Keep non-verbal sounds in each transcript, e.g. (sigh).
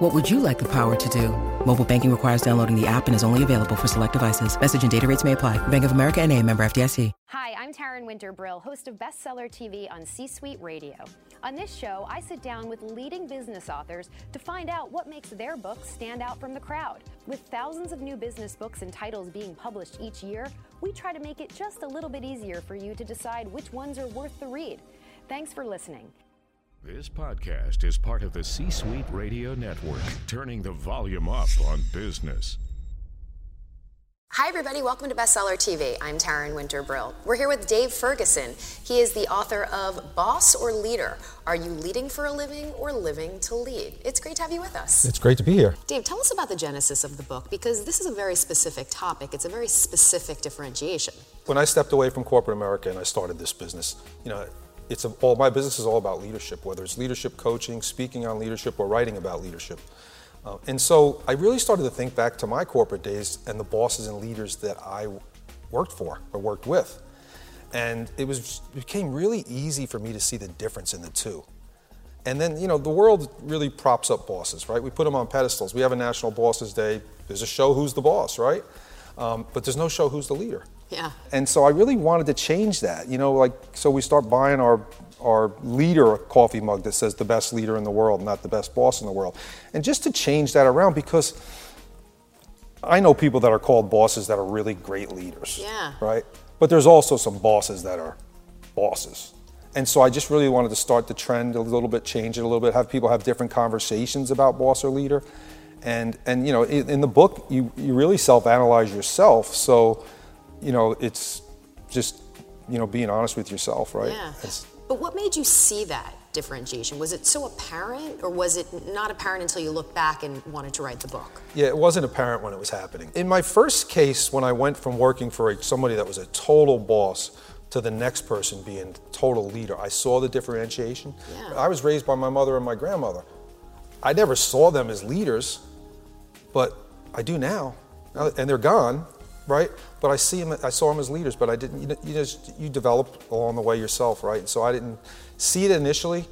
What would you like the power to do? Mobile banking requires downloading the app and is only available for select devices. Message and data rates may apply. Bank of America and a member FDIC. Hi, I'm Taryn Winter Brill, host of Bestseller TV on C-Suite Radio. On this show, I sit down with leading business authors to find out what makes their books stand out from the crowd. With thousands of new business books and titles being published each year, we try to make it just a little bit easier for you to decide which ones are worth the read. Thanks for listening. This podcast is part of the C Suite Radio Network, turning the volume up on business. Hi, everybody. Welcome to Bestseller TV. I'm Taryn Winter Brill. We're here with Dave Ferguson. He is the author of Boss or Leader Are You Leading for a Living or Living to Lead? It's great to have you with us. It's great to be here. Dave, tell us about the genesis of the book because this is a very specific topic. It's a very specific differentiation. When I stepped away from corporate America and I started this business, you know, it's a, all my business is all about leadership, whether it's leadership coaching, speaking on leadership, or writing about leadership. Uh, and so I really started to think back to my corporate days and the bosses and leaders that I worked for or worked with. And it was became really easy for me to see the difference in the two. And then, you know, the world really props up bosses, right? We put them on pedestals. We have a National Bosses Day. There's a show, Who's the Boss, right? Um, but there's no show, Who's the Leader? Yeah. And so I really wanted to change that, you know, like, so we start buying our our leader coffee mug that says the best leader in the world, not the best boss in the world. And just to change that around because I know people that are called bosses that are really great leaders. Yeah. Right? But there's also some bosses that are bosses. And so I just really wanted to start the trend a little bit, change it a little bit, have people have different conversations about boss or leader. And, and you know, in, in the book, you, you really self-analyze yourself. So, you know, it's just, you know, being honest with yourself, right? Yeah. It's, But what made you see that differentiation? Was it so apparent, or was it not apparent until you looked back and wanted to write the book? Yeah, it wasn't apparent when it was happening. In my first case, when I went from working for a, somebody that was a total boss to the next person being total leader, I saw the differentiation. Yeah. I was raised by my mother and my grandmother. I never saw them as leaders, but I do now, Now- and they're gone, right? But I see them. I saw them as leaders, but I didn't. You, know, you just you develop along the way yourself, right? So I didn't see it initially,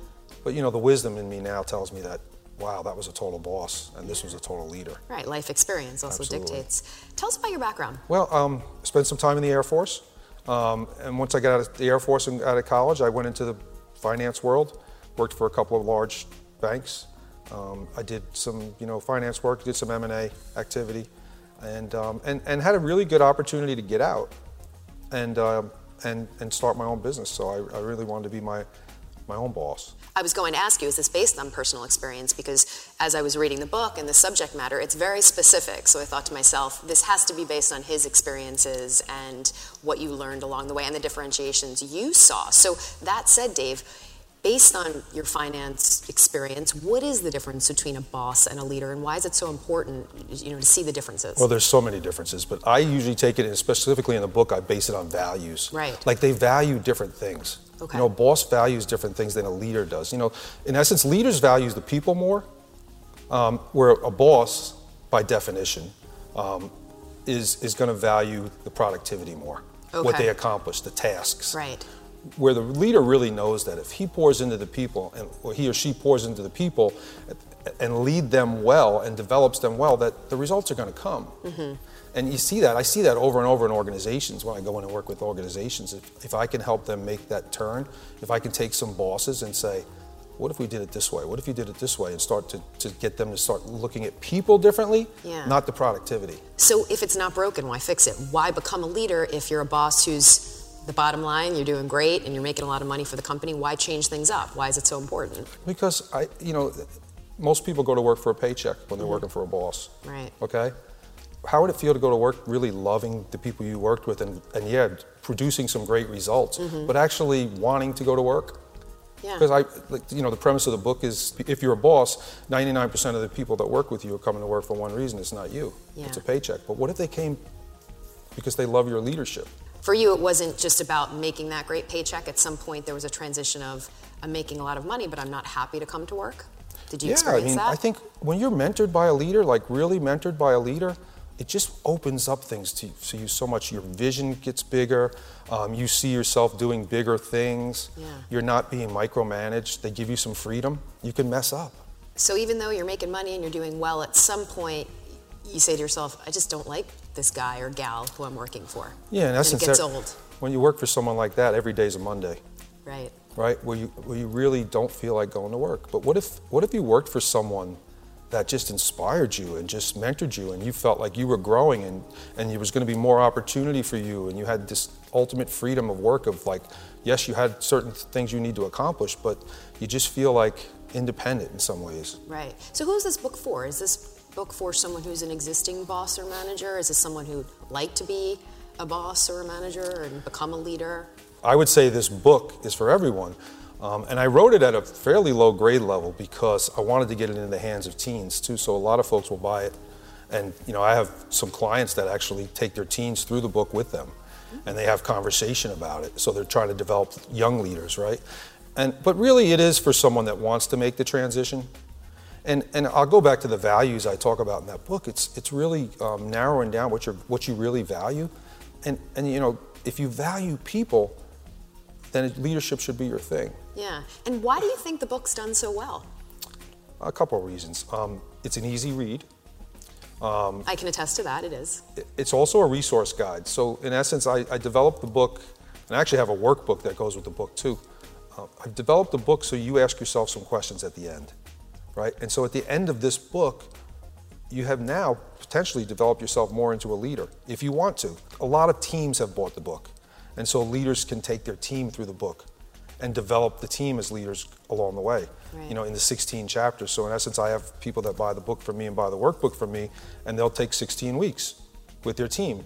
but you know the wisdom in me now tells me that, wow, that was a total boss, and this was a total leader. Right, life experience also Absolutely. dictates. Tell us about your background. Well, um, spent some time in the Air Force, um, and once I got out of the Air Force and out of college, I went into the finance world. Worked for a couple of large banks. Um, I did some, you know, finance work. Did some M and A activity, and, um, and and had a really good opportunity to get out, and um, and and start my own business. So I, I really wanted to be my my own boss. I was going to ask you, is this based on personal experience? Because as I was reading the book and the subject matter, it's very specific. So I thought to myself, this has to be based on his experiences and what you learned along the way and the differentiations you saw. So that said, Dave, based on your finance experience, what is the difference between a boss and a leader, and why is it so important, you know, to see the differences? Well, there's so many differences, but I usually take it, and specifically in the book, I base it on values. Right. Like they value different things. Okay. You know, a boss values different things than a leader does. You know, in essence, leaders values the people more, um, where a boss, by definition, um, is is going to value the productivity more, what they accomplish, the tasks right. Where the leader really knows that if he pours into the people and or he or she pours into the people and lead them well and develops them well that the results are going to come mm-hmm. and you see that i see that over and over in organizations when i go in and work with organizations. If, if i can help them make that turn if i can take some bosses and say what if we did it this way? What if you did it this way? and start to, to get them to start looking at people differently Yeah. not the productivity. So if it's not broken, why fix it? Why become a leader if you're a boss who's the bottom line, you're doing great, and you're making a lot of money for the company? Why change things up? Why is it so important? because i you know most people go to work for a paycheck when they're mm-hmm. working for a boss Right. okay how would it feel to go to work really loving the people you worked with and, and yeah producing some great results mm-hmm. but actually wanting to go to work Yeah. because i like, you know the premise of the book is if you're a boss 99% of the people that work with you are coming to work for one reason it's not you Yeah. it's a paycheck but what if they came because they love your leadership for you, it wasn't just about making that great paycheck. At some point, there was a transition of I'm making a lot of money, but I'm not happy to come to work. Did you yeah, experience I mean, that? I think when you're mentored by a leader, like really mentored by a leader, it just opens up things to, to you so much. Your vision gets bigger. Um, you see yourself doing bigger things. Yeah. You're not being micromanaged. They give you some freedom. You can mess up. So even though you're making money and you're doing well, at some point you say to yourself, I just don't like this guy or gal who I'm working for. Yeah, in and essence, it gets that- old, when you work for someone like that, every day's a Monday. right? right? Where you where you really don't feel like going to work. But what if what if you worked for someone that just inspired you and just mentored you and you felt like you were growing and and there was going to be more opportunity for you and you had this ultimate freedom of work of like yes you had certain things you need to accomplish but you just feel like independent in some ways. Right. So who's this book for? Is this book for someone who's an existing boss or manager? Is this someone who'd like to be a boss or a manager and become a leader? I would say this book is for everyone. Um, and I wrote it at a fairly low grade level because I wanted to get it into the hands of teens too. So a lot of folks will buy it. And you know, I have some clients that actually take their teens through the book with them, and they have conversation about it. So they're trying to develop young leaders, right? And but really, it is for someone that wants to make the transition. And and I'll go back to the values I talk about in that book. It's it's really um, narrowing down what you what you really value, and and you know, if you value people, then leadership should be your thing. Yeah. And why do you think the book's done so well? A couple of reasons. Um, it's an easy read. I can attest to that, it is. It's also a resource guide. So, in essence, I, I developed the book, and I actually have a workbook that goes with the book too. Uh, I've developed the book so you ask yourself some questions at the end, right? And so, at the end of this book, you have now potentially developed yourself more into a leader if you want to. A lot of teams have bought the book, and so leaders can take their team through the book and develop the team as leaders along the way. Right. You know, in the 16 chapters. So in essence, I have people that buy the book from me and buy the workbook from me, and they'll take 16 weeks with their team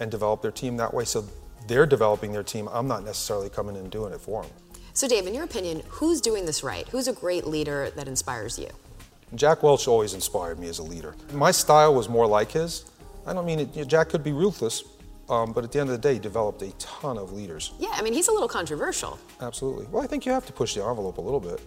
and develop their team that way. So they're developing their team. I'm not necessarily coming in and doing it for them. So, Dave, in your opinion, who's doing this right? Who's a great leader that inspires you? Jack Welch always inspired me as a leader. My style was more like his. I don't mean it, you know, Jack could be ruthless, um, but at the end of the day, he developed a ton of leaders. Yeah, I mean, he's a little controversial. Absolutely. Well, I think you have to push the envelope a little bit.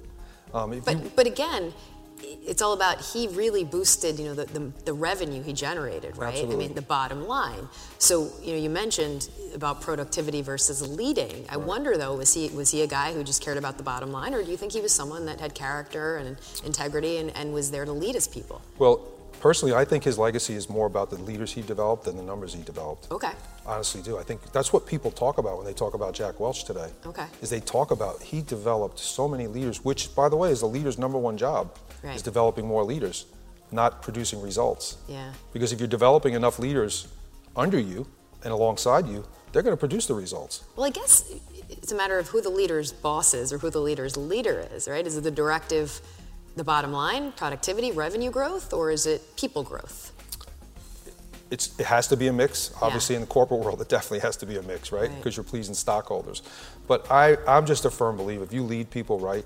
Um, if you, But, but again, it's all about he really boosted, you know, the, the, the revenue he generated, right? I mean, the bottom line. So, you know, you mentioned about productivity versus leading. I wonder though, was he was he a guy who just cared about the bottom line, or do you think he was someone that had character and integrity and, and was there to lead his people? well, personally, I think his legacy is more about the leaders he developed than the numbers he developed. Okay. Honestly, do. I think that's what people talk about when they talk about Jack Welch today. Okay. Is they talk about he developed so many leaders, which, by the way, is the leader's number one job, Right. is developing more leaders, not producing results. Yeah. Because if you're developing enough leaders under you and alongside you, they're going to produce the results. Well, I guess it's a matter of who the leader's boss is or who the leader's leader is, right? Is it the directive, the bottom line, productivity, revenue growth, or is it people growth? It's, it has to be a mix. Obviously, in the corporate world, it definitely has to be a mix, right? Right. Because you're pleasing stockholders. But I, I'm just a firm believer if you lead people right,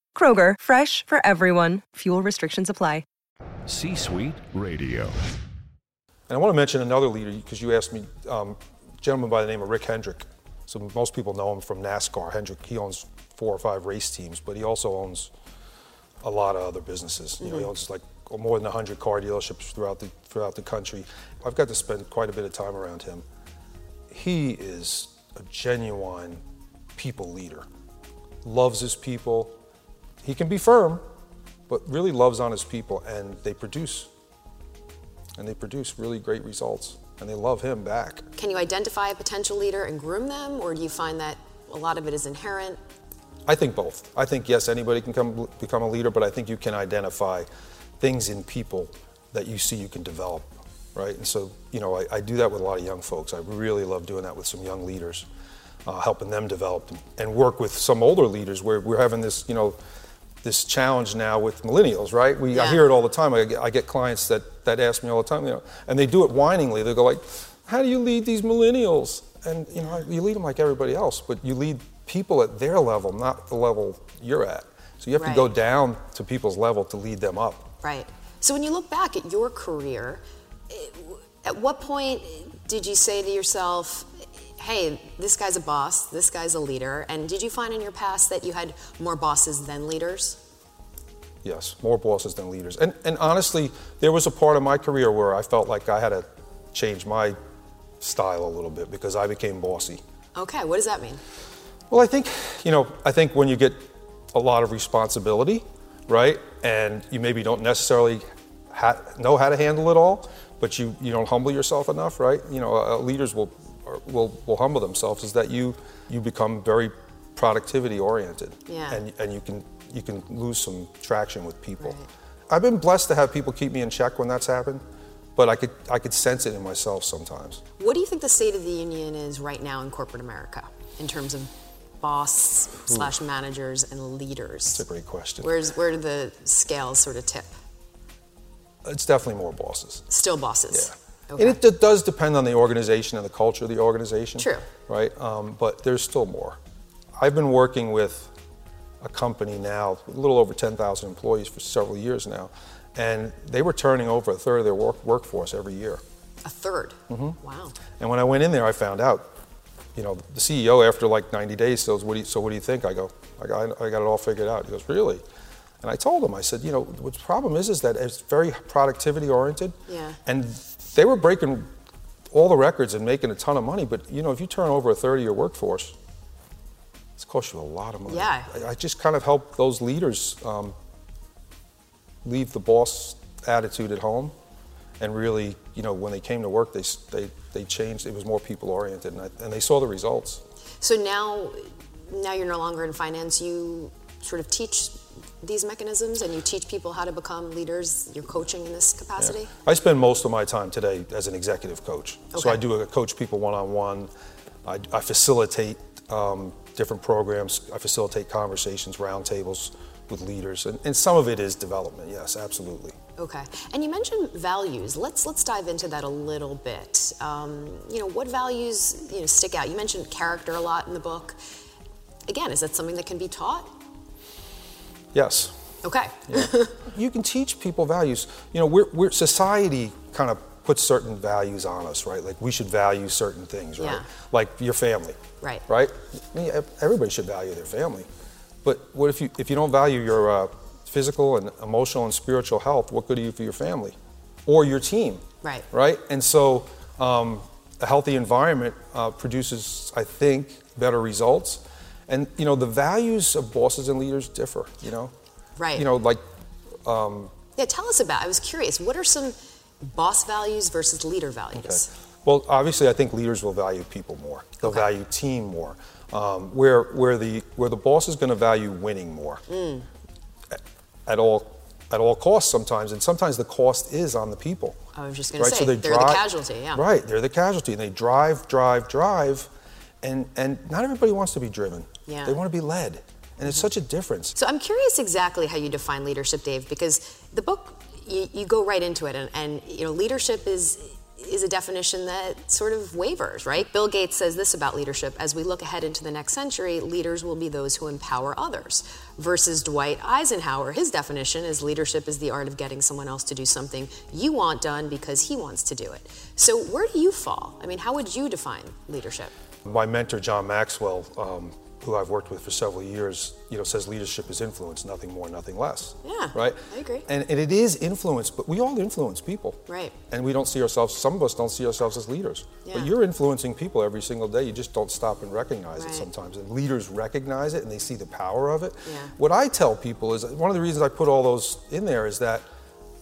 Kroger, fresh for everyone. Fuel restrictions apply. C Suite Radio. And I want to mention another leader because you asked me, um, a gentleman by the name of Rick Hendrick. So most people know him from NASCAR. Hendrick, he owns four or five race teams, but he also owns a lot of other businesses. You know, he owns like more than 100 car dealerships throughout the throughout the country. I've got to spend quite a bit of time around him. He is a genuine people leader. Loves his people. He can be firm, but really loves on his people, and they produce and they produce really great results and they love him back Can you identify a potential leader and groom them, or do you find that a lot of it is inherent? i think both i think yes anybody can come become a leader but i think you can identify things in people that you see you can develop right? And so, you know, I, I do that with a lot of young folks. I really love doing that with some young leaders, uh, helping them develop and work with some older leaders where we're having this, you know, this challenge now with millennials, right? We I hear it all the time. I get, I get clients that, that ask me all the time, you know, and they do it whiningly. They go like, "How do you lead these millennials?" And you know, you lead them like everybody else, but you lead people at their level, not the level you're at. So you have to go down to people's level to lead them up. Right. So when you look back at your career, eh, at what point did you say to yourself, hey, this guy's a boss, this guy's a leader? And did you find in your past that you had more bosses than leaders? Yes, more bosses than leaders. And, and honestly, there was a part of my career where I felt like I had to change my style a little bit because I became bossy. Okay, what does that mean? Well, I think, you know, I think when you get a lot of responsibility, right, and you maybe don't necessarily ha- know how to handle it all, but you, you don't humble yourself enough, right? You know, uh, leaders will, will, will humble themselves, is that you, you become very productivity oriented. Yeah. And, and you, can, you can lose some traction with people. I've been blessed to have people keep me in check when that's happened, but I could, I could sense it in myself sometimes. What do you think the state of the union is right now in corporate America in terms of boss hmm. slash managers and leaders? It's a great question. Where's where do the scales sort of tip? It's definitely more bosses. Still bosses. Yeah. Okay. And it, does depend on the organization and the culture of the organization. True. Right? Um, but there's still more. I've been working with a company now, a little over 10,000 employees for several years now, and they were turning over a third of their work, workforce every year. A 3rd Mm-hmm. Wow. And when I went in there, I found out, you know, the CEO after like 90 days says, what do you, so what do you think? I go, I got, I got it all figured out. He goes, really? And I told him, I said, you know, the problem is, is that it's very productivity oriented. Yeah. And they were breaking all the records and making a ton of money. But, you know, if you turn over a third of your workforce, it's cost you a lot of money. Yeah. I, I just kind of help those leaders um, leave the boss attitude at home and really, you know, when they came to work, they, they, they changed. It was more people oriented, and, I, and they saw the results. So now, now you're no longer in finance. You sort of teach these mechanisms, and you teach people how to become leaders. You're coaching in this capacity. I spend most of my time today as an executive coach. okay. So I do uh, coach people one on one. I I facilitate um, different programs. I facilitate conversations, roundtables with leaders, and, and some of it is development. Yes, absolutely. Okay. And you mentioned values. Let's let's dive into that a little bit. Um, you know, what values you know stick out? You mentioned character a lot in the book. Again, is that something that can be taught? Yes. Okay. you can teach people values. You know, we're, we're society kind of puts certain values on us, right? Like we should value certain things, right? Yeah. Like your family, Right. Right. I mean, everybody should value their family, but what if you if you don't value your uh, physical and emotional and spiritual health? What good are you for your family or your team? Right. Right. And so, um, a healthy environment uh, produces, I think, better results. And you know, the values of bosses and leaders differ. You know. Right. You know, like Yeah. Tell us about. I was curious. What are some boss values versus leader values? Okay. Well, obviously, I think leaders will value people more. They'll Okay. value team more. Um, where where the where the boss is going to value winning more Mm. at, at all at all costs sometimes, and sometimes the cost is on the people. I was just gonna right? say, so they they're the casualty, yeah. Right, they're the casualty, and they drive, drive, drive, and and not everybody wants to be driven. Yeah. They want to be led, and it's such a difference. So I'm curious exactly how you define leadership, Dave, because the book you, you go right into it, and, and you know leadership is is a definition that sort of wavers, right? Bill Gates says this about leadership: as we look ahead into the next century, leaders will be those who empower others. Versus Dwight Eisenhower, his definition is leadership is the art of getting someone else to do something you want done because he wants to do it. So where do you fall? I mean, how would you define leadership? My mentor, John Maxwell, um, who I've worked with for several years, you know, says leadership is influence, nothing more, nothing less. Yeah, Right? I agree. And, and it is influence, but we all influence people. Right. And we don't see ourselves, some of us don't see ourselves as leaders. Yeah. But you're influencing people every single day. You just don't stop and recognize Right. it sometimes. And leaders recognize it and they see the power of it. Yeah. What I tell people is one of the reasons I put all those in there is that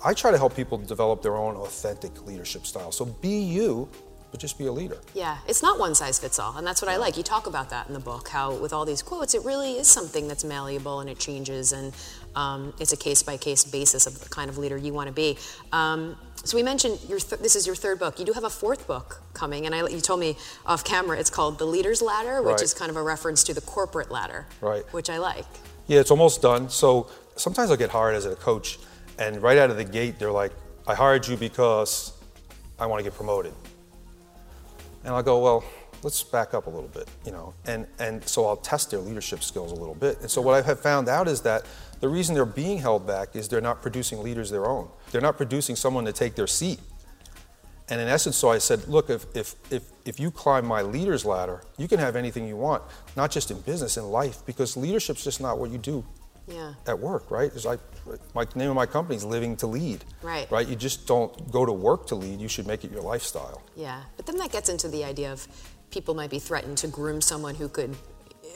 I try to help people develop their own authentic leadership style. So be you, but just be a leader. Yeah, it's not one size fits all, and that's what I like. You talk about that in the book, how with all these quotes, it really is something that's malleable and it changes, and um, it's a case by case basis of the kind of leader you want to be. Um, So we mentioned your th- this is your third book. You do have a fourth book coming, and I, you told me off camera it's called The Leader's Ladder, which Right. is kind of a reference to the corporate ladder, Right. Which I like. Yeah, it's almost done. So sometimes I get hired as a coach, and right out of the gate, they're like, I hired you because I want to get promoted. And I'll go, well, let's back up a little bit, you know. And, and so I'll test their leadership skills a little bit. And so what I have found out is that the reason they're being held back is they're not producing leaders their own. They're not producing someone to take their seat. And in essence, so I said, look, if, if, if, if you climb my leader's ladder, you can have anything you want, not just in business, in life, because leadership's just not what you do Yeah. at work, right? It's like my name of my company is Living to Lead. Right. Right. You just don't go to work to lead. You should make it your lifestyle. Yeah, but then that gets into the idea of people might be threatened to groom someone who could,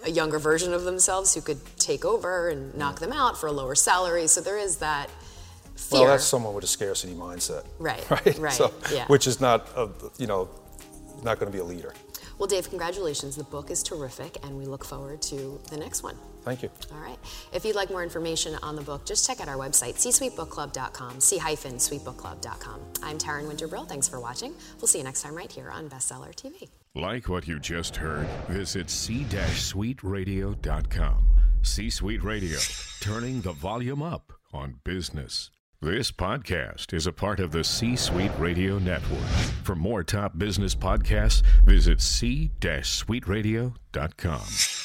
a younger version of themselves who could take over and mm. knock them out for a lower salary. So there is that fear. Well, that's someone with a scarcity mindset. Right, (laughs) Right. right, So, yeah. Which is not, a, you know, not going to be a leader. Well, Dave, congratulations. The book is terrific, and we look forward to the next one. Thank you. All right. If you'd like more information on the book, just check out our website, csuitebookclub.com, c-suitebookclub.com. I'm Taryn Winter Brill. Thanks for watching. We'll see you next time right here on Bestseller TV. Like what you just heard? Visit c-suiteradio.com. C-Suite Radio, turning the volume up on business. This podcast is a part of the C-Suite Radio Network. For more top business podcasts, visit c-suiteradio.com.